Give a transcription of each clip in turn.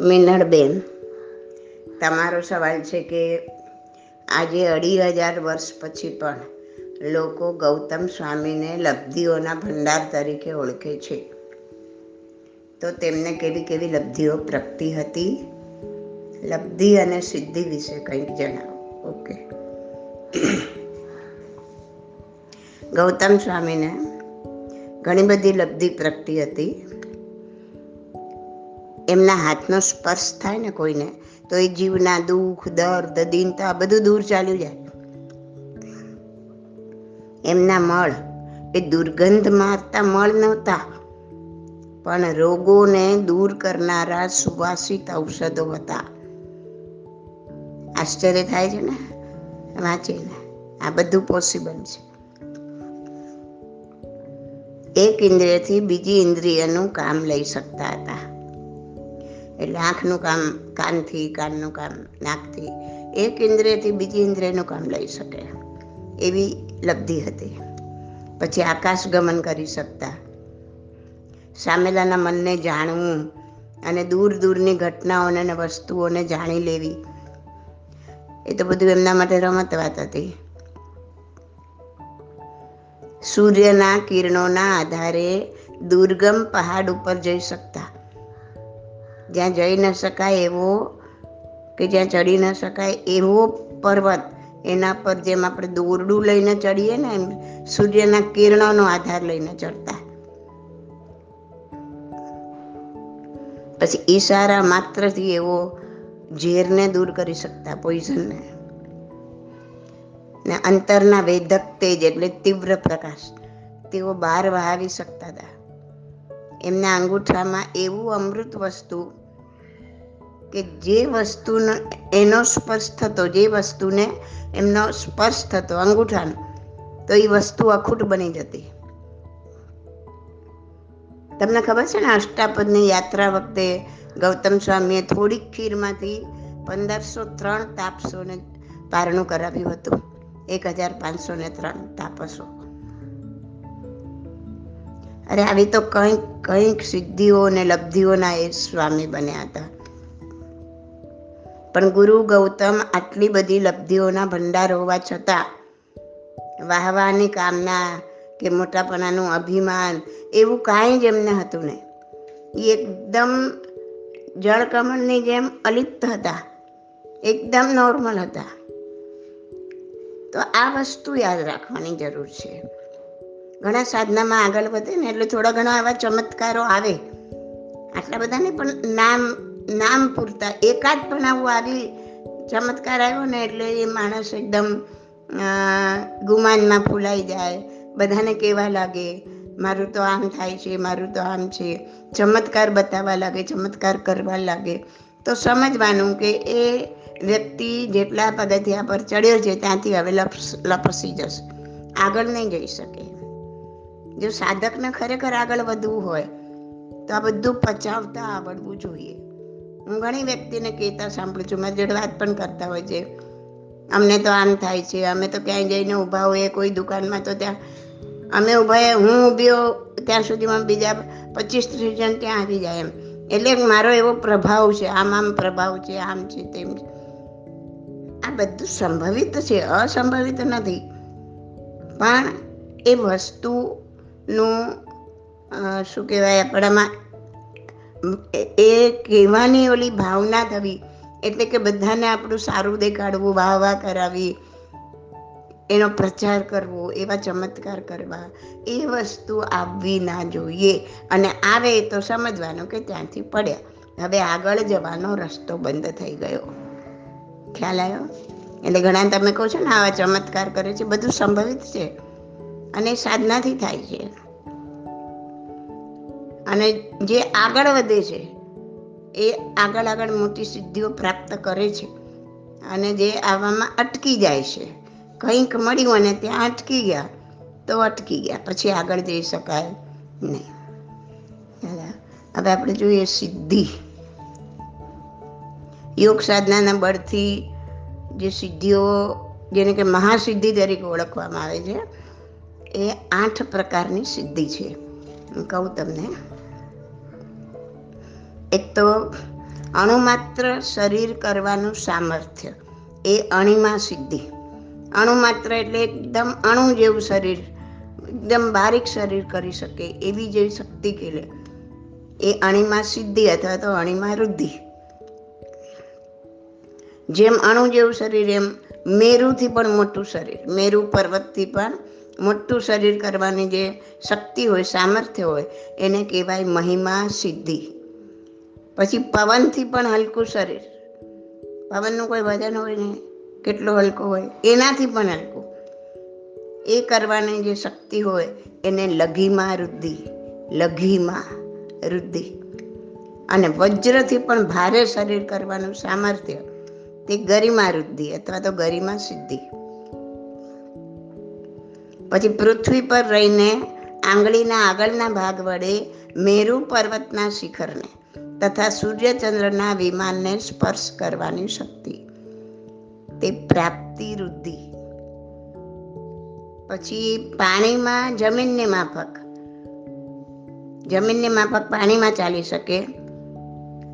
મિનળબેન તમારો સવાલ છે કે આજે અઢી હજાર વર્ષ પછી પણ લોકો ગૌતમ સ્વામીને લબ્ધિઓના ભંડાર તરીકે ઓળખે છે. તો તેમને કેવી કેવી લબ્ધિઓ પ્રગટી હતી? લબ્ધિ અને સિદ્ધિ વિશે કંઈક જણાવો. ઓકે. ગૌતમ સ્વામીને ઘણી બધી લબ્ધિ પ્રગટી હતી. એમના હાથનો સ્પર્શ થાય ને કોઈને, તો એ જીવના દુઃખ, દર્દ દીનતા બધું દૂર ચાલ્યું જાય. એમના મળ, એ દુર્ગંધ મારતા મળ નહોતા, પણ રોગોને દૂર કરનારા સુવાસિત ઔષધો હતા. આશ્ચર્ય થાય છે ને? વાંચીને આ બધું પોસિબલ છે. એક ઇન્દ્રિયથી બીજી ઇન્દ્રિયનું કામ લઈ શકતા હતા. એટલે આંખનું કામ, કાનથી, કાનનું કામ, નાકથી, એક ઇન્દ્રિયથી બીજી ઇન્દ્રિયનું કામ લઈ શકે. એવી લબ્ધિ હતી. પછી આકાશ ગમન કરી શકતા. સામેલાના મનને જાણવું અને દૂર દૂરની ઘટનાઓને અને વસ્તુઓને જાણી લેવી. એ તો બધું એમના માટે રમત વાત હતી. સૂર્યના કિરણોના આધારે દુર્ગમ પહાડ ઉપર જઈ શકતા. જ્યાં જઈ ન શકાય એવો કે જ્યાં ચડી ન શકાય એવો પર્વત એના પર જેમ આપણે દોરડું લઈને ચડીએ ને એમ સૂર્યના કિરણોનો આધાર લઈને ચડતા. પછી ઈશારા માત્રથી એવો ઝેરને દૂર કરી શકતા પોઈઝનને. ને અંતરના વેધક તેજ એટલે તીવ્ર પ્રકાશ, તેઓ બહાર વહાવી શકતા હતા. એમના અંગૂઠામાં એવું અમૃત વસ્તુ કે જે વસ્તુનો એનો સ્પર્શ થતો, જે વસ્તુને એમનો સ્પર્શ થતો અંગૂઠાનો, તો એ વસ્તુ અખૂટ બની જતી. તમને ખબર છે ને, અષ્ટાપદની યાત્રા વખતે ગૌતમ સ્વામીએ થોડીક ખીરમાંથી પંદરસો ત્રણ તાપસોને પારણું કરાવ્યું હતું. એક હજાર પાંચસો ને ત્રણ તાપસો. અરે આવી તો કંઈક કંઈક સિદ્ધિઓ અને લબ્ધિઓના એ સ્વામી બન્યા હતા. પણ ગુરુ ગૌતમ આટલી બધી લબ્ધિઓના ભંડાર હોવા છતાં વાહવાની કામના કે મોટાપણાનું અભિમાન એવું કાંઈ જ એમને હતું નહીં. એ એકદમ જળકમળની જેમ અલિપ્ત હતા. એકદમ નોર્મલ હતા. તો આ વસ્તુ યાદ રાખવાની જરૂર છે. ઘણા સાધનામાં આગળ વધે ને એટલે થોડા ઘણા આવા ચમત્કારો આવે. આટલા બધાને પણ નામ નામ પૂરતા, એકાદ પણ આવું આવી ચમત્કાર આવ્યો ને એટલે એ માણસ એકદમ ગુમાનમાં ફૂલાઈ જાય, બધાને કહેવા લાગે, મારું તો આમ થાય છે, મારું તો આમ છે. ચમત્કાર બતાવવા લાગે, ચમત્કાર કરવા લાગે. તો સમજવાનું કે એ વ્યક્તિ જેટલા પગથિયા પર ચડ્યો છે, ત્યાંથી હવે લપસ લપસી જશે. આગળ નહીં જઈ શકે. જો સાધકને ખરેખર આગળ વધવું હોય, તો આ બધું પચાવતા આવડવું જોઈએ. હું ઘણી વ્યક્તિને કહેતા સાંભળું છું, મારી જોડે વાત પણ કરતા હોય છે. અમને તો આમ થાય છે, અમે તો ક્યાંય જઈને ઊભા હોઈએ, કોઈ દુકાનમાં તો ત્યાં, અમે ઊભા હું ઊભી ત્યાં સુધીમાં બીજા પચીસ ત્રીસ જણ ત્યાં આવી જાય એમ. એટલે મારો એવો પ્રભાવ છે, આમ આમ પ્રભાવ છે, આમ છે, તેમ છે. આ બધું સંભવિત છે, અસંભવિત નથી. પણ એ વસ્તુનું શું કહેવાય આપણામાં, એ કહેવાની ઓલી ભાવના થવી, એટલે કે બધાને આપણું સારું દેખાડવું, વાહ વાહ કરાવી, એનો પ્રચાર કરવો, એવા ચમત્કાર કરવા, એ વસ્તુ આવવી ના જોઈએ. અને આવે તો સમજવાનું કે ત્યાંથી પડ્યા. હવે આગળ જવાનો રસ્તો બંધ થઈ ગયો. ખ્યાલ આવ્યો? એટલે ઘણા તમે કહો છો ને, આવા ચમત્કાર કરે છે, બધું સંભવિત છે. અને સાધનાથી થાય છે. અને જે આગળ વધે છે, એ આગળ આગળ મોટી સિદ્ધિઓ પ્રાપ્ત કરે છે અને જે આવવામાં અટકી જાય છે. કંઈક મળ્યું અને ત્યાં અટકી ગયા, તો અટકી ગયા, પછી આગળ જઈ શકાય નહીં. હવે આપણે જોઈએ સિદ્ધિ. યોગ સાધનાના બળથી જે સિદ્ધિઓ, જેને કે મહાસિદ્ધિ તરીકે ઓળખવામાં આવે છે એ આઠ પ્રકારની સિદ્ધિ છે. હું કહું તમને, એક તો અણુમાત્ર શરીર કરવાનું સામર્થ્ય, એ અણિમા સિદ્ધિ. અણુમાત્ર એટલે એકદમ અણુ જેવું શરીર, એકદમ બારીક શરીર કરી શકે એવી જેવી શક્તિ કેલે એ અણિમા સિદ્ધિ અથવા તો અણિમા વૃદ્ધિ. જેમ અણુ જેવું શરીર, એમ મેરુથી પણ મોટું શરીર. મેરુ પર્વતથી પણ મોટું શરીર કરવાની જે શક્તિ હોય, સામર્થ્ય હોય, એને કહેવાય મહિમા સિદ્ધિ. પછી પવનથી પણ હલકું શરીર. પવનનું કોઈ વજન હોય ને, કેટલું હલકું હોય, એનાથી પણ હલકું. એ કરવાની જે શક્તિ હોય, એને લઘીમાં વૃદ્ધિ લઘીમાં વૃદ્ધિ. અને વજ્રથી પણ ભારે શરીર કરવાનું સામર્થ્ય, તે ગરિમા વૃદ્ધિ અથવા તો ગરિમા સિદ્ધિ. પછી પૃથ્વી પર રહીને આંગળીના આગળના ભાગ વડે મેરુ પર્વતના શિખરને તથા સૂર્યચંદ્રના વિમાનને સ્પર્શ કરવાની શક્તિ. તે પ્રાપ્તિ વૃદ્ધિ પછી પાણીમાં જમીનની માફક જમીનની માફક પાણીમાં ચાલી શકે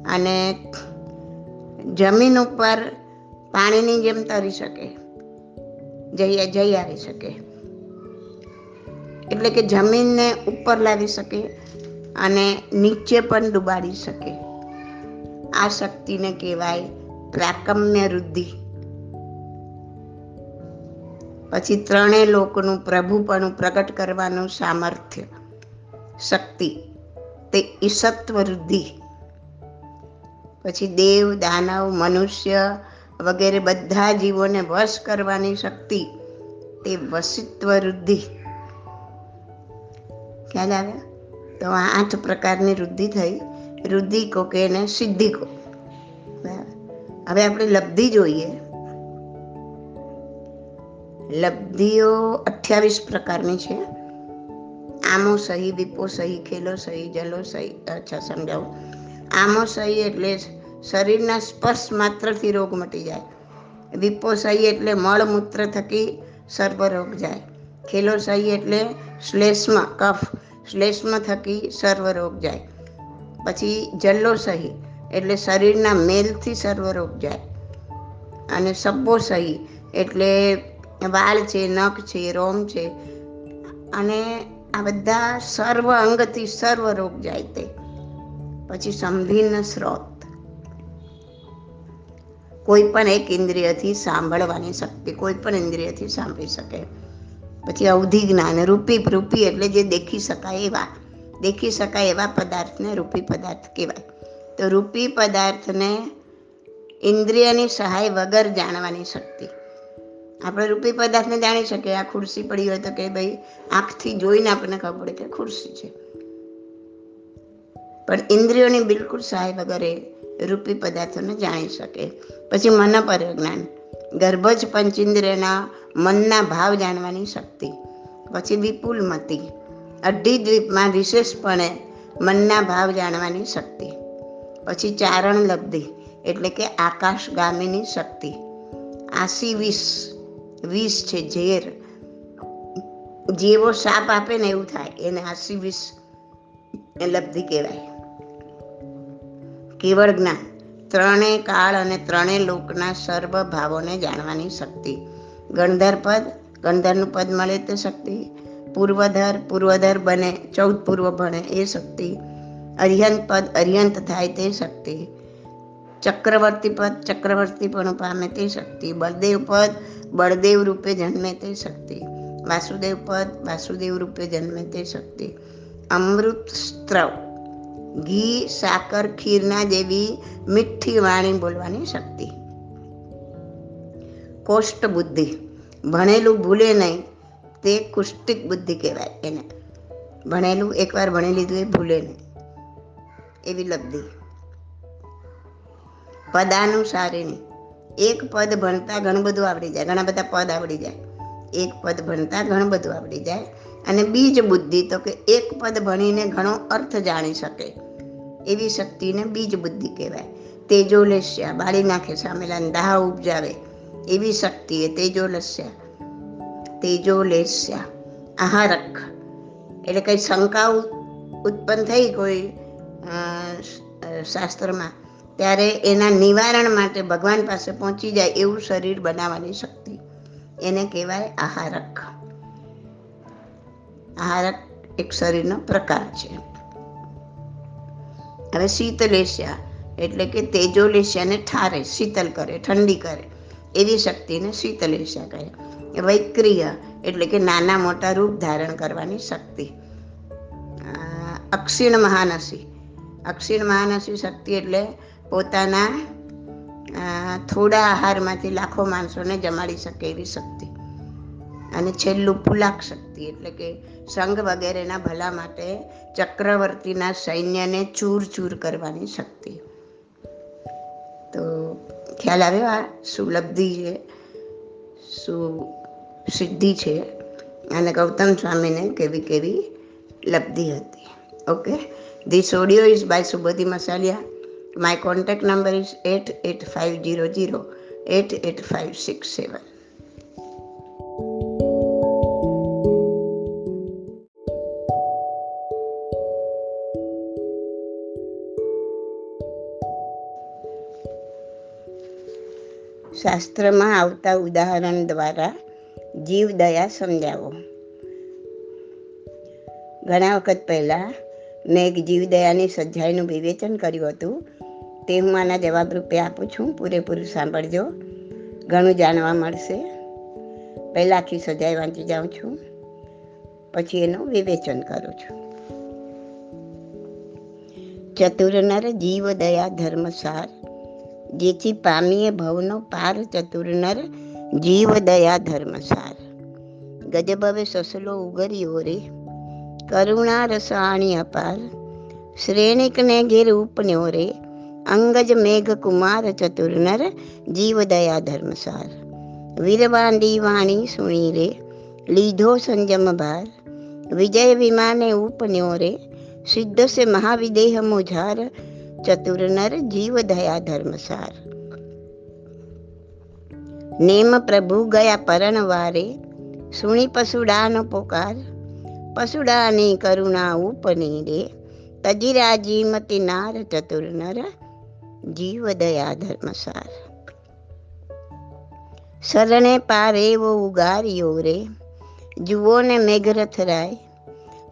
અને જમીન ઉપર પાણીની જેમ તરી શકે. જઈ જઈ આવી શકે. એટલે કે જમીનને ઉપર લાવી શકે અને નીચે પણ ડુબાડી શકે. આ શક્તિને કહેવાય પ્રાકમ્ય વૃદ્ધિ. પછી ત્રણેય લોકનું પ્રભુપણું પ્રગટ કરવાનું સામર્થ્ય. શક્તિ, તે ઈસત્વ વૃદ્ધિ. પછી દેવ, દાનવ, મનુષ્ય વગેરે બધા જીવોને વશ કરવાની શક્તિ, તે વસિત્વ વૃદ્ધિ. ખ્યાલ આવ્યા? તો આ આઠ પ્રકારની વૃદ્ધિ થઈ. વૃદ્ધિ કો કે એને સિદ્ધિ કો. હવે આપણે લબ્ધિ જોઈએ. લબ્ધિઓ અઠ્યાવીસ પ્રકારની છે. આમો સહી, વિપો સહી, ખેલો સહી, જલો સહી, અચ્છા, સમજાવું. આમો સહી એટલે શરીરના સ્પર્શ માત્રથી રોગ મટી જાય. વિપો સહી એટલે મળમૂત્ર થકી સર્વરોગ જાય. ખેલો સહી એટલે શ્લેષ્મ, કફ શ્લેષ્મ થકી સર્વ રોગ જાય. પછી જલ્લો સહી, એટલે શરીરના મેલથી સર્વ રોગ જાય. અને સબ્બો સહી, એટલે વાળ છે, નખ છે, રોમ છે, અને આ બધા સર્વ અંગથી સર્વ રોગ જાય તે. પછી સમધિન સ્રોત. કોઈ પણ એક ઇન્દ્રિયથી સાંભળવાની શક્તિ, કોઈ પણ ઇન્દ્રિયથી સાંભળી શકે. પછી અવધિ જ્ઞાન રૂપી રૂપી એટલે જે દેખી શકાય એવા, દેખી શકાય એવા પદાર્થને રૂપી પદાર્થ કહેવાય. તો રૂપી પદાર્થને ઇન્દ્રિયની સહાય વગર જાણવાની શક્તિ. આપણે રૂપી પદાર્થને જાણી શકીએ. આ ખુરશી પડી હોય તો કે ભાઈ આંખથી જોઈને આપણને ખબર પડે કે ખુરશી છે. પણ ઇન્દ્રિયોની બિલકુલ સહાય વગર એ રૂપી પદાર્થોને જાણી શકે. પછી મન પરજ્ઞાન ગર્ભજ પંચિન્દ્રના મનના ભાવ જાણવાની શક્તિ. પછી વિપુલ મતિ અઢી દ્વીપમાં વિશેષપણે મનના ભાવ જાણવાની શક્તિ. પછી ચારણ લબ્ધિ એટલે કે આકાશગામીની શક્તિ. આસી વીસ વીસ છે ઝેર. જેવો સાપ આપે ને એવું થાય, એને આસી વીસ લબ્ધિ કહેવાય. કેવળ જ્ઞાન. ત્રણેય કાળ અને ત્રણેય લોકના સર્વ ભાવોને જાણવાની શક્તિ. ગણધર પદ, ગણધરનું પદ મળે તે શક્તિ. પૂર્વધર પૂર્વધર બને, ચૌદ પૂર્વ ભણે એ શક્તિ. અરિહંત પદ, અરિહંત થાય તે શક્તિ. ચક્રવર્તી પદ, ચક્રવર્તી પણ પામે તે શક્તિ. બળદેવ પદ, બળદેવ રૂપે જન્મે તે શક્તિ. વાસુદેવ પદ, વાસુદેવ રૂપે જન્મે તે શક્તિ. અમૃત સ્ત્રવ ઘી, સાકર, ખીરના જેવી મીઠી વાણી બોલવાની શક્તિ. કોષ્ટ બુદ્ધિ. ભણેલું ભૂલે નહીં, તે કુષ્ટિક બુદ્ધિ કહેવાય એને. ભણેલું એકવાર ભણી લીધું એ ભૂલે નહીં. એવી લબ્ધિ. પદાનુસારીણી એક પદ ભણતા ઘણું બધું આવડી જાય. ઘણા બધા પદ આવડી જાય. એક પદ ભણતા ઘણું બધું આવડી જાય. અને બીજ બુદ્ધિ તો કે એક પદ ભણીને ઘણો અર્થ જાણી શકે. એવી શક્તિને બીજ બુદ્ધિ કહેવાય. તેજોલેસ્યા બાળી નાખે સામેલા દાહ ઉપજાવે. એવી શક્તિ એ તેજોલસ્યા તેજોલેસ્યા આહારક એટલે કંઈ શંકા ઉત્પન્ન થઈ કોઈ શાસ્ત્રમાં, ત્યારે એના નિવારણ માટે ભગવાન પાસે પહોંચી જાય એવું શરીર બનાવવાની શક્તિ. એને કહેવાય આહારક આહારક એક શરીરનો પ્રકાર છે. હવે શીતલેશિયા એટલે કે તેજોલેશિયાને ઠારે, શીતલ કરે, ઠંડી કરે, એવી શક્તિને શીતલેશિયા કહે. વૈક્રિય, એટલે કે નાના મોટા રૂપ ધારણ કરવાની શક્તિ. અક્ષિણ મહાનસી અક્ષિણ મહાનસી શક્તિ એટલે પોતાના થોડા આહારમાંથી લાખો માણસોને જમાડી શકે એવી શક્તિ. અને છેલ્લું પુલાક શક્તિ, એટલે કે સંઘ વગેરેના ભલા માટે ચક્રવર્તીના સૈન્યને ચૂર ચૂર કરવાની શક્તિ. તો ખ્યાલ આવ્યો આ? શું લબ્ધિ છે શું સિદ્ધિ છે, અને ગૌતમ સ્વામીને કેવી કેવી લબ્ધિ હતી. Okay? This audio is by Subodhi Masaliya my contact number is eight eight five zero zero eight eight five six seven શાસ્ત્રમાં આવતા ઉદાહરણ દ્વારા જીવ દયા સમજાવો. ઘણા વખત પહેલાં મેં એક જીવદયાની સજ્જાઈનું વિવેચન કર્યું હતું. તે હું આના જવાબ રૂપે આપું છું. પૂરેપૂરું સાંભળજો. ઘણું જાણવા મળશે. પહેલાં આખી સજાઈ વાંચી જાઉં છું. પછી એનું વિવેચન કરું છું. ચતુર્નર જીવ દયા ધર્મસાર જેથી પામીએ ભવનો પાર ચતુર્નર જીવ દયા ધર્મસાર. ગજબ હવે સસલો ઉગરી ઓરે, કરુણા રસાણી અપાર. શ્રેણિકને ગીર ઉપન્યો રે અંગજ મેઘ કુમાર ચતુર્નર જીવ દયા ધર્મસાર. વીરવાંડી વાણી સુણી રે, લીધો સંજમ ભાર. વિજય વિમાને ઉપન્યો રે સિદ્ધ સે મહાવિદેહ મુઝાર ચતુર્નર જીવ દયા ધર્મસાર નેમ પ્રભુ ગયા પરણવારે સુણી પશુડાનો પોકાર પશુડાની કરુણા ઉપની રે તજીરા મતિ નાર ચતુર્નર જીવ દયા ધર્મસાર શરણે પારે એવો ઉગાર્યો રે જુઓ ને મેઘરથ રાય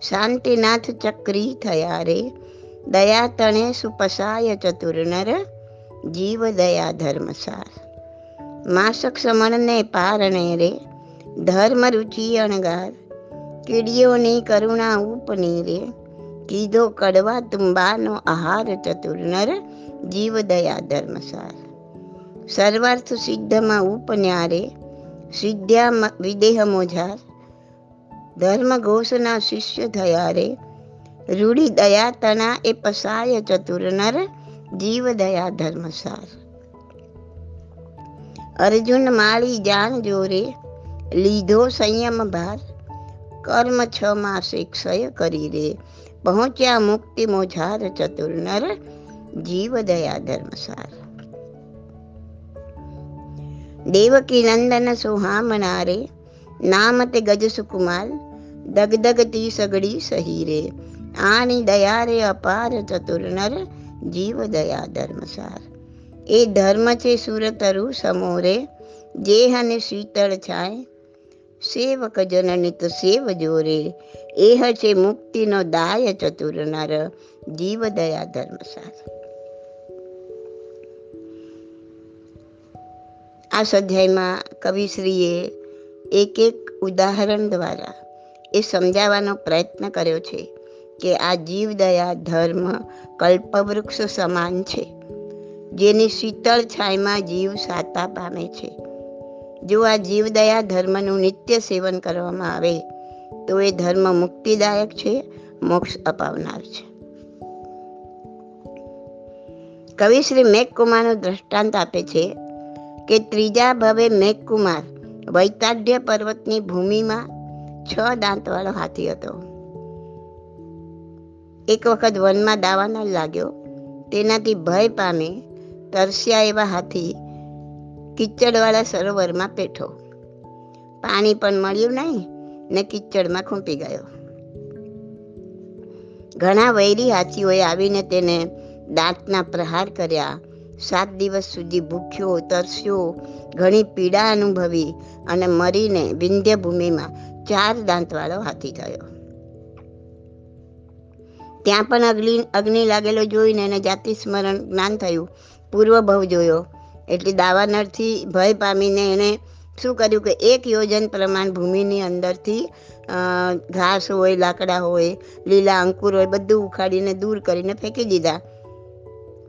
શાંતિનાથ ચક્રી થયા રે દયા તણે સુપસાય ચતુર્નર જીવ દયા ધર્મસાર માસક સમણને પારણે રે, ધર્મ રુચિ અણગાર. કીડીઓની કરુણા ઉપની રે કીધો કડવા તુંબાનો આહાર ચતુર્નર જીવ દયા ધર્મસાર સર્વાર્થ સિદ્ધમાં ઉપન્યારે, સિદ્ધ્યા વિદેહ મોજાર ધર્મ ઘોષના શિષ્ય થયા રે રૂઢી દયા તણા એ પસાય ચતુર્નર જીવ દયા ધર્મસાર અર્જુન માળી જાણ જોરે લીધો સંયમ ભાર કર્મ છ માસે ક્ષય કરી રે પહોંચ્યા મુક્તિ મોઝાર ચતુર્નર જીવ દયા ધર્મસાર દેવકી નંદન સુહામણા રે નામ તે ગજ સુકુમાર દગદગતી સગડી સહી રે આની દયા રે અપાર ચતુર્નર જીવ દયા ધર્મસાર. એ ધર્મ છે સુરતરુ સમોરે જેહને શીતળ છાય. સેવક તો સેવ જોરે, એહ છે મુક્તિનો દાય ચતુર્નર જીવ દયા ધર્મસાર. આ સ્વાધ્યાયમાં કવિશ્રીએ એક એક ઉદાહરણ દ્વારા એ સમજાવવાનો પ્રયત્ન કર્યો છે. કે આ જીવદયા ધર્મ કલ્પવૃક્ષ સમાન છે, જેની શીતળ છાયમાં જીવ સાતા પામે છે. જો આ જીવદયા ધર્મનું નિત્ય સેવન કરવામાં આવે, તો એ ધર્મ મુક્તિદાયક છે, મોક્ષ અપાવનાર છે. કવિ શ્રી મેઘકુમારનો દ્રષ્ટાંત આપે છે કે ત્રીજા ભવે મેઘકુમાર વૈતાઢ્ય પર્વતની ભૂમિમાં છ દાંતવાળો હાથી હતો. એક વખત વનમાં દાવાનળ લાગ્યો. તેનાથી ભય પામી તરસ્યા એવા હાથી કિચડવાળા સરોવરમાં પેઠો પાણી પણ મળ્યું નહીં ને કિચડમાં ખૂંપી ગયો. ઘણા વૈરી હાથીઓએ આવીને તેને દાંતના પ્રહાર કર્યા. સાત દિવસ સુધી ભૂખ્યો, તરસ્યો, ઘણી પીડા અનુભવી અને મરીને વિંધ્ય ભૂમિમાં ચાર દાંતવાળો હાથી થયો. ત્યાં પણ અગ્નિ અગ્નિ લાગેલો જોઈને એને જાતિ સ્મરણ જ્ઞાન થયું. પૂર્વ ભવ જોયો. એટલે દાવાનળથી ભય પામીને એણે શું કર્યું કે એક યોજન પ્રમાણ ભૂમિની અંદરથી ઘાસ હોય, લાકડા હોય, લીલા અંકુર હોય, બધું ઉખાડીને દૂર કરીને ફેંકી દીધા.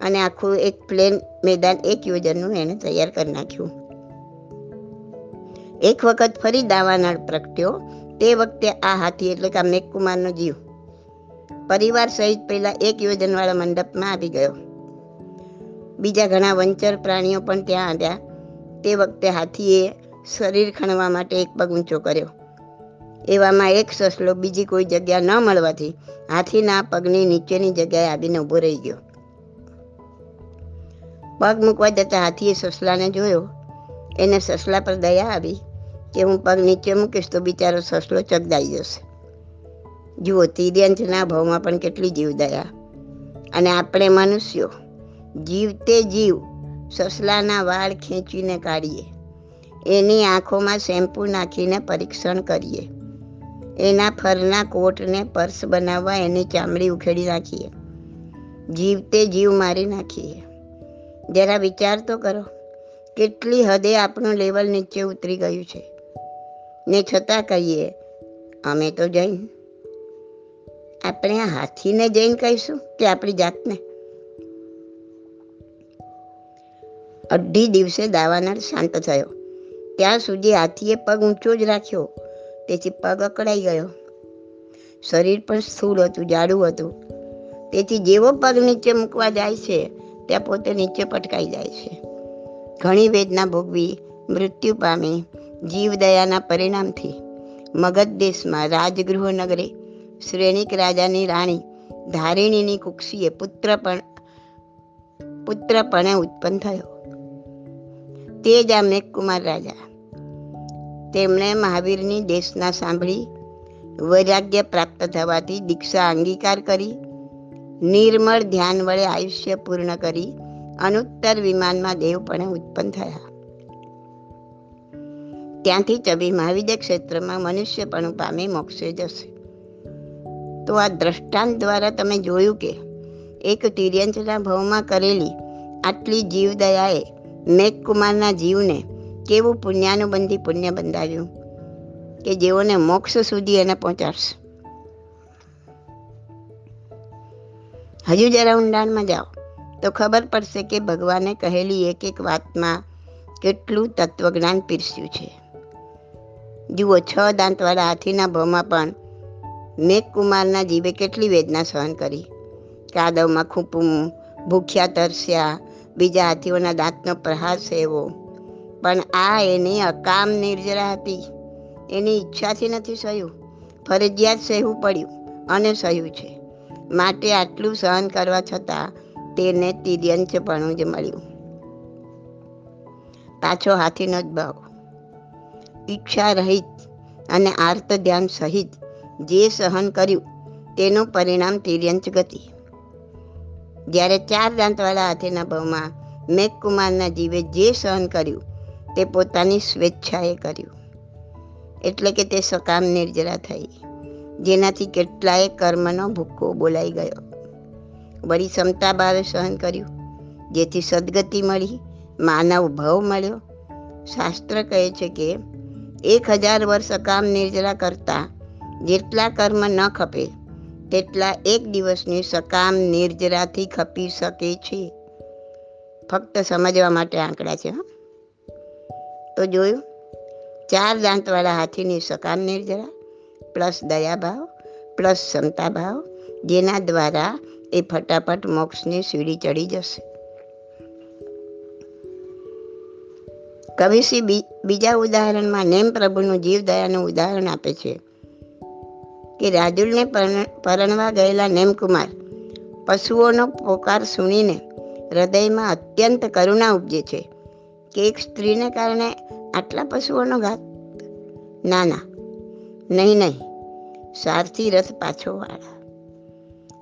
અને આખું એક પ્લેન મેદાન એક યોજનનું એણે તૈયાર કરી નાખ્યું. એક વખત ફરી દાવાનળ પ્રગટ્યો. તે વખતે આ હાથી એટલે કે આ મેઘકુમારનો જીવ. પરિવાર સહિત પહેલા એક યોજનવાળા મંડપમાં આવી ગયો. બીજા ઘણા વંચર પ્રાણીઓ પણ ત્યાં આવ્યા. તે વખતે હાથીએ શરીર ખણવા માટે એક પગ ઊંચો કર્યો. એવામાં એક સસલો બીજી કોઈ જગ્યા ન મળવાથી હાથીના પગની નીચેની જગ્યાએ આવીને ઊભો રહી ગયો. પગ મૂકવા જતા હાથીએ સસલાને જોયો. એને સસલા પર દયા આવી કે હું પગ નીચે મૂકીશ તો બિચારો સસલો ચગદાઈ જશે. જુઓ તિર્યંશના ભાવમાં પણ કેટલી જીવદયા. અને આપણે મનુષ્યો જીવતે જીવ, સસલાના વાળ ખેંચીને કાઢીએ. એની આંખોમાં શેમ્પૂ નાખીને પરીક્ષણ કરીએ. એના ફરના કોટને પર્સ બનાવવા એની ચામડી ઉખેડી નાખીએ જીવતે જીવ મારી નાખીએ. જરા વિચાર તો કરો, કેટલી હદે આપણું લેવલ નીચે ઉતરી ગયું છે. ને છતાં કહીએ, અમે તો જૈન. આપણે આ હાથીને જૈન કહીશું કે આપણી જાતને. અઢી દિવસે દાવાનળ શાંત થયો. ત્યાં સુધી હાથીએ પગ ઊંચો જ રાખ્યો. તેથી પગ અકળાઈ ગયો. શરીર પણ સ્થૂળ હતું, જાડું હતું. તેથી જેવો પગ નીચે મૂકવા જાય છે, ત્યાં પોતે નીચે પટકાઈ જાય છે. ઘણી વેદના ભોગવી, મૃત્યુ પામી, જીવદયાના પરિણામથી મગધ દેશમાં રાજગૃહ નગરે શ્રેણિક રાજાની રાણી ધારિણીની કુક્ષીએ પુત્ર પણ પુત્રપણે ઉત્પન્ન થયો. તે જ આ મેઘકુમાર રાજા. તેમણે મહાવીરની દેશના સાંભળી, વૈરાગ્ય પ્રાપ્ત થવાથી દીક્ષા અંગીકાર કરી, નિર્મળ ધ્યાન વડે આયુષ્ય પૂર્ણ કરી, અનુત્તર વિમાનમાં દેવપણે ઉત્પન્ન થયા. ત્યાંથી ચબી મહાવિદ્ય ક્ષેત્રમાં મનુષ્યપણું પામી મોક્ષે જશે. તો આ દ્રષ્ટાંત દ્વારા તમે જોયું કે એક તિર્યંચના ભવમાં કરેલી આટલી જીવદયાએ મેઘકુમારના જીવને કેવું પુણ્યાનુબંધી પુણ્ય બંધાવ્યું કે જેઓને મોક્ષ સુધી એને પહોંચાડશે. હજુ જરા ઊંડાણમાં જાઓ. તો ખબર પડશે કે ભગવાને કહેલી એક એક વાતમાં કેટલું તત્વજ્ઞાન પીરસ્યું છે. જુઓ, છ દાંતવાળા હાથીના ભાવમાં પણ મેઘકુમારના જીવે કેટલી વેદના સહન કરી. કાદવમાં ખૂંપવું ભૂખ્યા તરસ્યા, બીજા હાથીઓના દાંતનો પ્રહાર સેવો. પણ આ એની અકામ નિર્જરા હતી. એની ઈચ્છાથી નથી સહ્યું. ફરજિયાત સહેવું પડ્યું અને સહ્યું છે. માટે આટલું સહન કરવા છતાં તેને તિર્યંચપણું જ મળ્યું. પાછો હાથીનો જ ભાવ ઈચ્છા રહિત અને આર્ત ધ્યાન સહિત જે સહન કર્યું, તેનું પરિણામ તિર્યંચ ગતિ. જ્યારે ચાર દાંતવાળા હાથેના ભાવમાં મેઘકુમારના જીવે જે સહન કર્યું, તે પોતાની સ્વેચ્છાએ કર્યું. એટલે કે તે સકામ નિર્જરા થઈ, જેનાથી કેટલાય કર્મનો ભૂક્કો બોલાઈ ગયો. વળી ક્ષમતા ભાવે સહન કર્યું, જેથી સદગતિ મળી, માનવ ભાવ મળ્યો. શાસ્ત્ર કહે છે કે, એક હજાર વર્ષ અકામ નિર્જરા કરતા જેટલા કર્મ ન ખપે, તેટલા એક દિવસની સકામ નિર્જરાથી ખપી શકે છે. ફક્ત સમજવા માટે આંકડા છે તો જોયું, ચાર દાંતવાળા હાથીની સકામ નિર્જરા, પ્લસ દયાભાવ, પ્લસ ક્ષમતા ભાવ જેના દ્વારા એ ફટાફટ મોક્ષની સીડી ચડી જશે. કવિશ્રી બીજા ઉદાહરણમાં નેમ પ્રભુનું જીવદયાનું ઉદાહરણ આપે છે. કે રાજુલને પરણવા ગયેલા નેમકુમાર પશુઓનો પોકાર સુણીને હૃદયમાં અત્યંત કરુણા ઉપજે છે કે એક સ્ત્રીને કારણે આટલા પશુઓનો ઘાત. ના ના, નહીં નહીં, સારથી રથ પાછો વાળા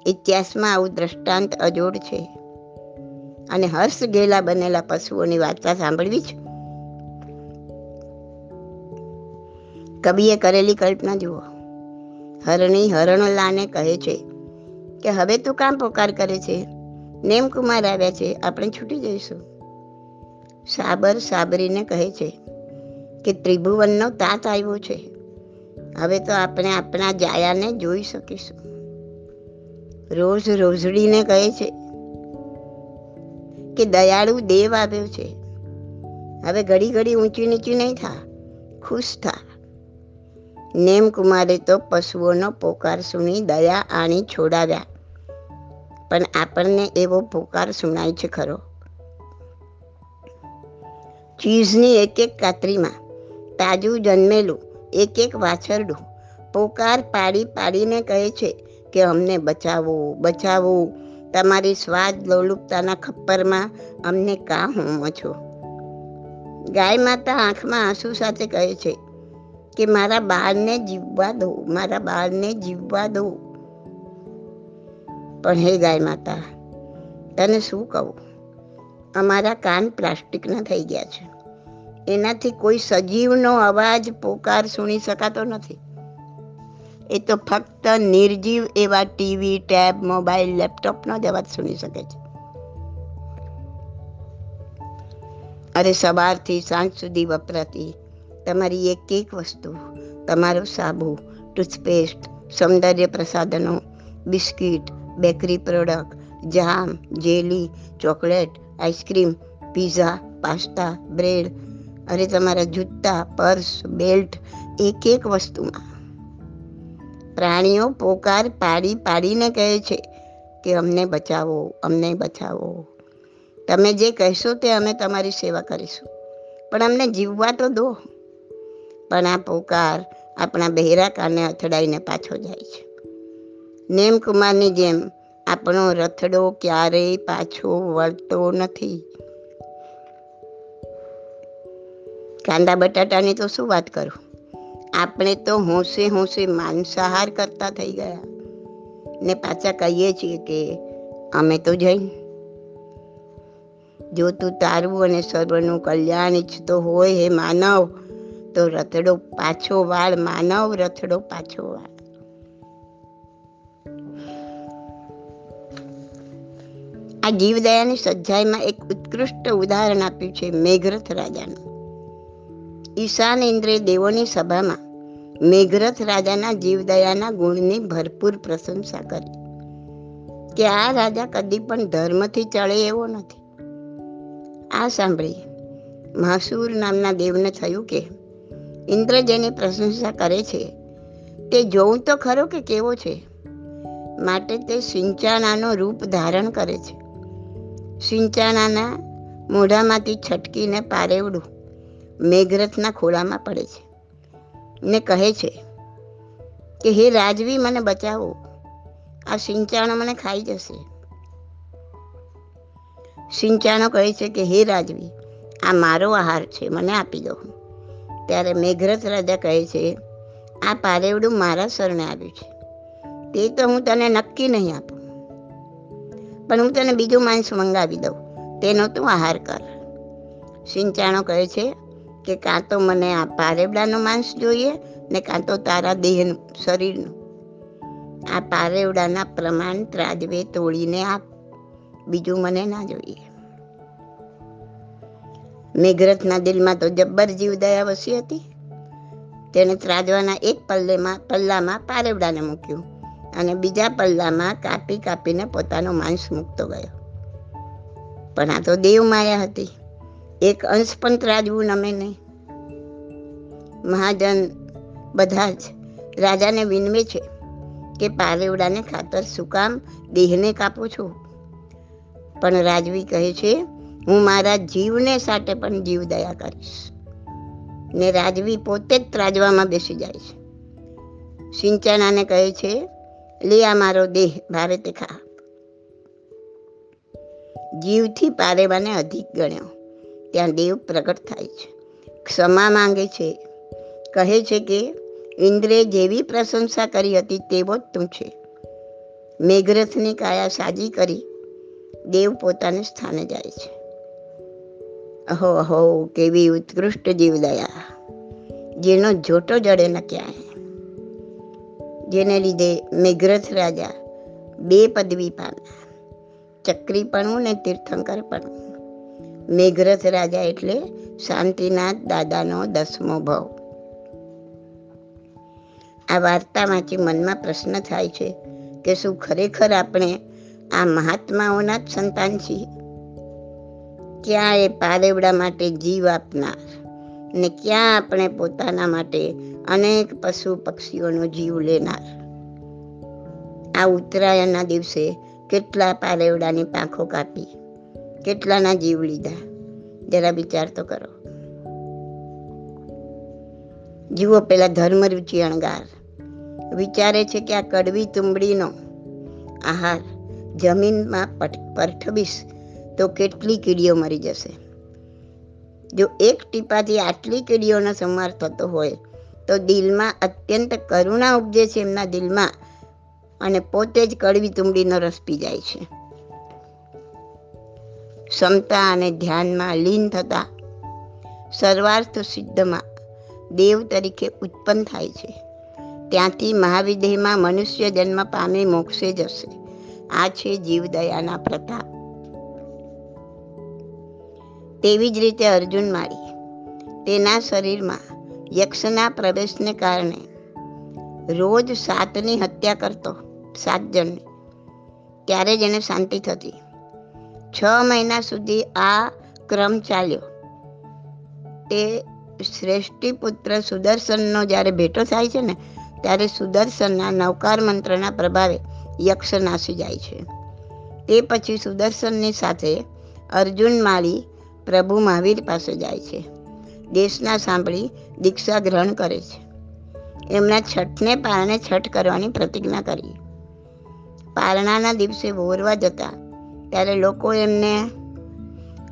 ઇતિહાસમાં આવું દ્રષ્ટાંત અજોડ છે. અને હર્ષ ગેલા બનેલા પશુઓની વાર્તા સાંભળવી છે કવિએ કરેલી કલ્પના જુઓ. હરણી હરણલાને કહે છે કે હવે તું કામ પોકાર કરે છે? નેમકુમાર આવ્યા છે, આપણે છૂટી જઈશું. સાબર સાબરીને કહે છે કે ત્રિભુવનનો તાત આવ્યો છે. હવે તો આપણે આપણા જાયાને જોઈ શકીશું. રોજ રોજડીને કહે છે કે દયાળુ દેવ આવ્યો છે. હવે ઘડી ઘડી ઊંચી નીચી નહીં થા, ખુશ થા. નેમ કુમારે તો પશુઓનો પોકાર સુણી દયા આણી છોડાવ્યા. પણ આપણને એવો પોકાર સુણાય છે ખરો. ચીઝની એક એક કાતરીમાં તાજું જન્મેલું એક એક વાછરડું પોકાર પાડી પાડીને કહે છે કે અમને બચાવો બચાવો. તમારી સ્વાદ લોલુપતાના ખપ્પરમાં અમને કા હોમો છો? ગાય માતા આંખમાં આંસુ સાથે કહે છે કે મારા બાળને જીવવા દો, મારા બાળને જીવવા દો. પણ હે ગાય માતા, તને શું કહું? અમારા કાન પ્લાસ્ટિકના થઈ ગયા છે. એનાથી કોઈ સજીવનો અવાજ, પોકાર સુણી શકાતો નથી. એ તો ફક્ત નિર્જીવ એવા ટીવી, ટેબ, મોબાઈલ લેપટોપનો જ અવાજ સુણી શકે છે. અરે સવારથી સાંજ સુધી વપરાતી તમારી એક એક વસ્તુ, તમારો સાબુ, ટૂથપેસ્ટ, સૌંદર્ય પ્રસાધનો, biscuit, bakery product, jam, jelly, chocolate, ice cream, pizza, pasta, bread, અરે તમારા જૂતા, પર્સ, બેલ્ટ, એક એક વસ્તુમાં. પ્રાણીઓ પોકાર પાડી પાડીને કહે છે કે અમને બચાવો અમને બચાવો. તમે જે કહેશો તે અમે તમારી સેવા કરીશું. પણ અમને જીવવા તો દો. પણ આ પોકાર આપણા બહેરા કાને અથડાઈને પાછો જાય છે. નેમકુમારની જેમ આપણો રથડો ક્યારેય પાછો વળતો નથી. કાંદા બટાટાની તો શું વાત કરું? આપણે તો હોંશે હોંશે માંસાહાર કરતા થઈ ગયા. ને પાછા કહીએ છીએ કે અમે તો જઈ જો તું તારું અને સર્વનું કલ્યાણ ઈચ્છતો હોય હે માનવ તો રથડો પાછો વાળ, માનવ રથડો પાછો વાળ. આ જીવદયાની સજ્જાઈમાં એક ઉત્કૃષ્ટ ઉદાહરણ આપ્યું છે મેઘરથ રાજાનું. ઈશાન ઇન્દ્રે દેવોની સભામાં મેઘરથ રાજાના જીવદયાના ગુણની ભરપૂર પ્રશંસા કરી. કે આ રાજા કદી પણ ધર્મથી ચડે એવો નથી. આ સાંભળી મહાસુર નામના દેવને થયું કે ઇન્દ્ર જેની પ્રશંસા કરે છે, તે જોઉં તો ખરો કે કેવો છે. માટે તે સિંચાણાનો રૂપ ધારણ કરે છે. સિંચાણાના મોઢામાંથી છટકીને પારેવડું મેઘરથના ખોળામાં પડે છે. ને કહે છે કે, હે રાજવી, મને બચાવો. આ સિંચાણો મને ખાઈ જશે. સિંચાણો કહે છે કે, હે રાજવી, આ મારો આહાર છે, મને આપી દો. ત્યારે મેઘરથ રાજા કહે છે, આ પારેવડું મારા શરણે આવ્યું છે. તે તો હું તને નક્કી નહીં આપું. પણ હું તને બીજું માંસ મંગાવી દઉં. તેનો તું આહાર કર. સિંચાણો કહે છે કે કાં તો મને આ પારેવડાનું માંસ જોઈએ ને કાં તો તારા દેહનું, શરીરનું. આ પારેવડાના પ્રમાણ ત્રાજવે તોડીને આપ. બીજું મને ના જોઈએ. મેઘરથના દિલમાં તો જબ્બર જીવદયા વસી હતી. તેણે ત્રાજવાના એક પલ્લેમાં, પલ્લામાં પારેવડાને મૂક્યું અને બીજા પલ્લામાં કાપી કાપીને પોતાનો માંસ મૂકતો ગયો. પણ આ તો દેવ માયા હતી. એક અંશ પણ ત્રાજવું નમે નહીં. મહાજન બધા જ રાજાને વિનવે છે કે પારેવડાને ખાતર શું કામ દેહને કાપું છું? પણ રાજવી કહે છે હું મારા જીવને સાથે પણ જીવ દયા કરીશ. ને રાજવી પોતે જ ત્રાજવામાં બેસી જાય છે. સિંચનાને કહે છે, લે આ મારો દેહ, ભારે તે ખા. જીવથી પારેવાને અધિક ગણ્યો. ત્યાં દેવ પ્રગટ થાય છે. ક્ષમા માંગે છે. કહે છે કે, ઇન્દ્રે જેવી પ્રશંસા કરી હતી તેવો જ તું છે. મેઘરથની કાયા સાજી કરી દેવ પોતાને સ્થાને જાય છે. અહો અહો, કેવી ઉત્કૃષ્ટ જીવદયા જેનો જોટો જડે ન ક્યાંય. જેને લીધે મેઘરથ રાજા બે પદવી પામ્યા. ચક્રીપણું ને તીર્થંકરપણું. મેઘરથ રાજા એટલે શાંતિનાથ દાદાનો દસમો ભાવ. આ વાર્તામાંથી મનમાં પ્રશ્ન થાય છે કે શું ખરેખર આપણે આ મહાત્માઓના જ સંતાન છીએ? ક્યાં એ પારેવડા માટે જીવ આપનાર? ને ક્યાં આપણે પોતાના માટે અનેક પશુ પક્ષીઓનો જીવ લેનાર? આ ઉત્તરાયણના દિવસે કેટલા પારેવડાની પાંખો કાપી, કેટલાના જીવ લીધા? જરા વિચાર તો કરો. જુઓ પેલા ધર્મરુચિ અણગાર. વિચારે છે કે આ કડવી તુંબડીનો આહાર જમીનમાં પરઠવીશ તો કેટલી કીડીઓ મરી જશે? જો એક ટીપાથી આટલી કીડીઓનો સંહાર થતો હોય, તો દિલમાં અત્યંત કરુણા ઉપજે છે એમના દિલમાં અને પોતે જ કડવી તુંબડીનો રસ પી જાય છે. ક્ષમતા અને ધ્યાનમાં લીન થતા સર્વાર્થ સિદ્ધમાં દેવ તરીકે ઉત્પન્ન થાય છે. ત્યાંથી મહાવિદેહમાં મનુષ્ય જન્મ પામે મોક્ષે જશે. આ છે જીવદયાના પ્રતાપ તેવી જ રીતે અર્જુન માળી તેના શરીરમાં યક્ષના પ્રવેશને કારણે રોજ સાતની હત્યા કરતો સાત જણની. ત્યારે જ એને શાંતિ થતી. છ મહિના સુધી આ ક્રમ ચાલ્યો. તે શ્રેષ્ઠી પુત્ર સુદર્શનનો જ્યારે ભેટો થાય છે ને, ત્યારે સુદર્શનના નવકાર મંત્રના પ્રભાવે યક્ષ નાસી જાય છે. તે પછી સુદર્શનની સાથે અર્જુન માળી પ્રભુ મહાવીર પાસે જાય છે. દેશના સાંભળી દીક્ષા ગ્રહણ કરે છે. એમના છઠને પારણે છઠ કરવાની પ્રતિજ્ઞા કરી. પારણાના દિવસે વોરવા જતા ત્યારે લોકો એમને,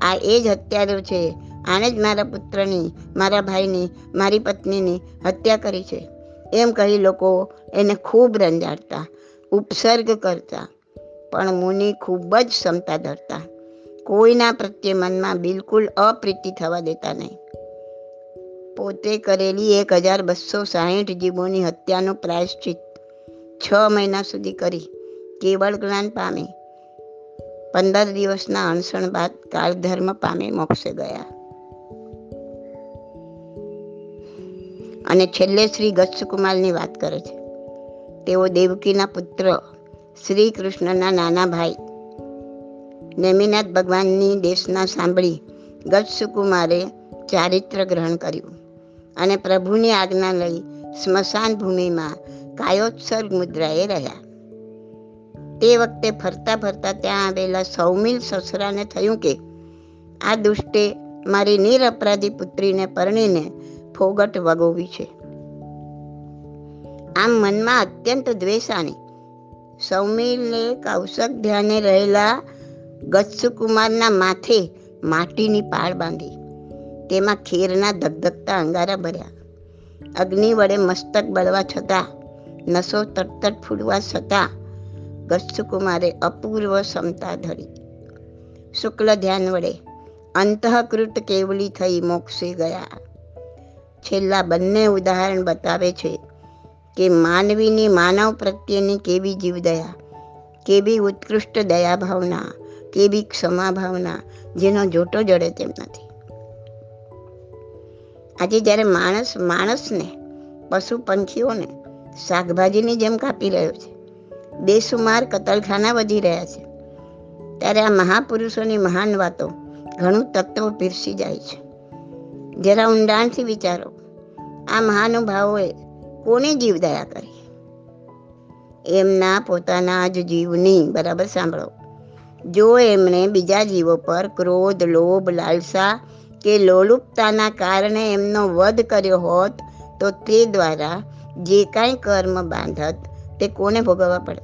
આ એ જ હત્યારો છે. આણે જ મારા પુત્રની, મારા ભાઈની, મારી પત્નીની હત્યા કરી છે. એમ કહી લોકો એને ખૂબ રંજાડતા, ઉપસર્ગ કરતા. પણ મુનિ ખૂબ જ ક્ષમતા ધરતા. કોઈના પ્રત્યે મનમાં બિલકુલ અપ્રીતિ થવા દેતા નહીં. પોતે કરેલી એક હજાર બસો સાહીઠ જીવોની હત્યાનું પ્રાયશ્ચિત છ મહિના સુધી કરી. કેવળ જ્ઞાન પામે. પંદર દિવસના અણસણ બાદ કાળધર્મ પામે મોક્ષે ગયા. અને છેલ્લે શ્રી ગચ્છકુમારની વાત કરે છે. તેઓ દેવકીના પુત્ર શ્રી કૃષ્ણના નાના ભાઈ નેમિનાથ ભગવાનની દેશના સાંભળી ગચ્છકુમારે ચારિત્ર ગ્રહણ કર્યું અને પ્રભુની આજ્ઞા લઈ સ્મશાન ભૂમિમાં કાયોત્સર્ગ મુદ્રાએ રહ્યા. તે વખતે ફરતા ફરતા ત્યાં આવેલા સૌમિલ સસરાને થયું કે, આ દુષ્ટે મારી નિરપરાધી પુત્રીને પરણીને ફોગટ વગોવી છે. આમ મનમાં અત્યંત દ્વેષાની સૌમિલે કૌશક ધ્યાને રહેલા ગચ્છકુમારના માથે માટીની પાળ બાંધી. તેમાં ખીરના ધગધગતા અંગારા ભર્યા. અગ્નિ વડે મસ્તક બળવા છતાં, નસો તટતટ ફૂટવા છતાં ગચ્છુકુમારે અપૂર્વ ક્ષમતા ધરી. શુક્લ ધ્યાન વડે અંતઃકૃત કેવલી થઈ મોક્ષી ગયા. છેલ્લા બંને ઉદાહરણ બતાવે છે કે માનવીની માનવ પ્રત્યેની કેવી જીવદયા, કેવી ઉત્કૃષ્ટ દયા ભાવના કેવી ક્ષમા ભાવના જેનો જોટો જડે તેમ નથી. આજે જ્યારે માણસ, માણસને પશુ પંખીઓને શાકભાજીની જેમ કાપી રહ્યો છે, બેસુમાર કતલખાના વધી રહ્યા છે, ત્યારે આ મહાપુરુષોની મહાન વાતો ઘણું તત્વ પીરસી જાય છે. જરા ઊંડાણથી વિચારો, આ મહાનુભાવોએ કોને જીવદયા કરી? એમના પોતાના જ જીવની બરાબર સાંભળો. જો એમણે બીજા જીવો પર ક્રોધ, લોભ, લાલસા કે લોલુપતાના કારણે એમનો વધ કર્યો હોત, તો તે દ્વારા જે કાંઈ કર્મ બાંધત, તે કોને ભોગવવા પડે?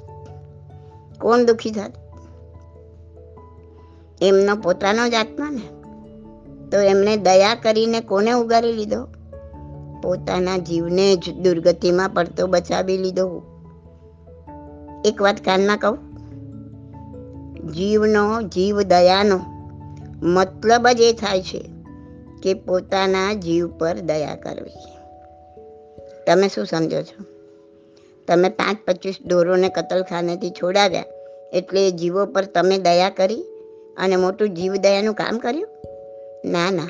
કોણ દુઃખી થાત? એમનો પોતાનો જ આત્મા ને? તો એમણે દયા કરીને કોને ઉગારી લીધો? પોતાના જીવને જ દુર્ગતિમાં પડતો બચાવી લીધો. એક વાત કાનમાં કહું જીવનો જીવ દયાનો મતલબ જ એ થાય છે કે પોતાના જીવ પર દયા કરવી. તમે શું સમજો છો? તમે પાંચ પચીસ ઢોરોને કતલખાનેથી છોડાવ્યા એટલે એ જીવો પર તમે દયા કરી અને મોટું જીવ દયાનું કામ કર્યું? ના ના.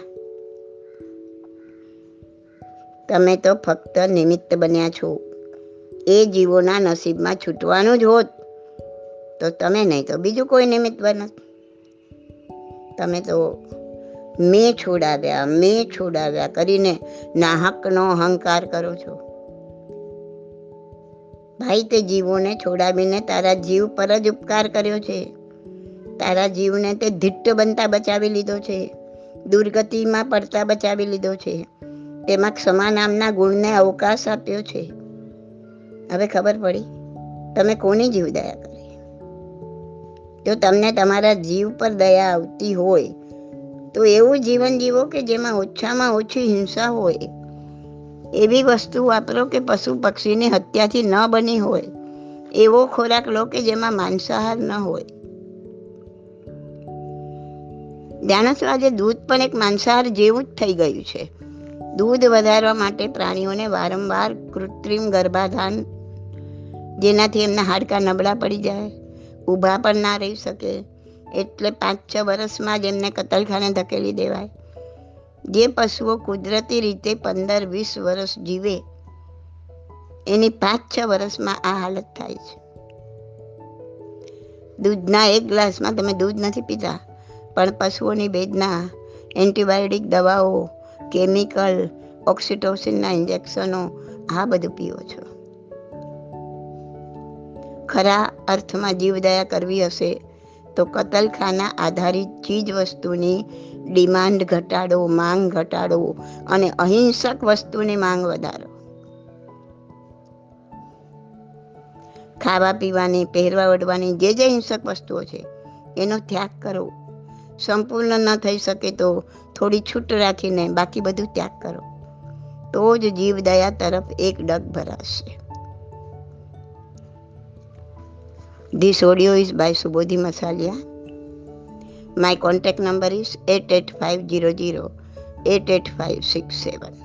તમે તો ફક્ત નિમિત્ત બન્યા છો. એ જીવોના નસીબમાં છૂટવાનું જ હોત. તો તમે નહીં તો બીજું કોઈ નિમિત્ત બનત તમે તો મેં છોડાવ્યા મેં છોડાવ્યા કરીને નાહકનો અહંકાર કરો છો. ભાઈ તે જીવોને છોડાવીને તારા જીવ પર જ ઉપકાર કર્યો છે. તારા જીવને તે ધીટ્ટ બનતા બચાવી લીધો છે. દુર્ગતિમાં પડતા બચાવી લીધો છે. તેમાં ક્ષમા નામના ગુણને અવકાશ આપ્યો છે. હવે ખબર પડી? તમે કોની જીવ દયા કરી? જો તમને તમારા જીવ પર દયા આવતી હોય, તો એવું જીવન જીવો કે જેમાં ઓછામાં ઓછી હિંસા હોય. એવી વસ્તુ વાપરો કે પશુ પક્ષીની હત્યાથી ન બની હોય. એવો ખોરાક લો કે જેમાં માંસાહાર ન હોય. જાણો આજે દૂધ પણ એક માંસાહાર જેવું જ થઈ ગયું છે. દૂધ વધારવા માટે પ્રાણીઓને વારંવાર કૃત્રિમ ગર્ભાધાન, જેનાથી એમના હાડકાં નબળા પડી જાય. ઊભા પણ ના રહી શકે. એટલે પાંચ છ વર્ષમાં જ એમને કતલખાને ધકેલી દેવાય. જે પશુઓ કુદરતી રીતે પંદર વીસ વર્ષ જીવે, એની પાંચ છ વર્ષમાં આ હાલત થાય છે. દૂધના એક ગ્લાસમાં તમે દૂધ નથી પીતા, પણ પશુઓની વેદના એન્ટીબાયોટિક દવાઓ, કેમિકલ, ઓક્સિટોસિનના ઇન્જેક્શનો, આ બધું પીવો છો. ખરા અર્થમાં જીવદયા કરવી હશે, તો કતલખાના આધારિત ચીજ વસ્તુની ડિમાન્ડ ઘટાડો, માંગ ઘટાડો અને અહિંસક વસ્તુની માંગ વધારો. ખાવા પીવાની, પહેરવા ઓઢવાની જે જે હિંસક વસ્તુઓ છે, એનો ત્યાગ કરો. સંપૂર્ણ ન થઈ શકે તો થોડી છૂટ રાખીને બાકી બધું ત્યાગ કરો. તો જ જીવદયા તરફ એક ડગ ભરાશે. This audio is by Subodhi Masalia. My contact number is 88500 88567.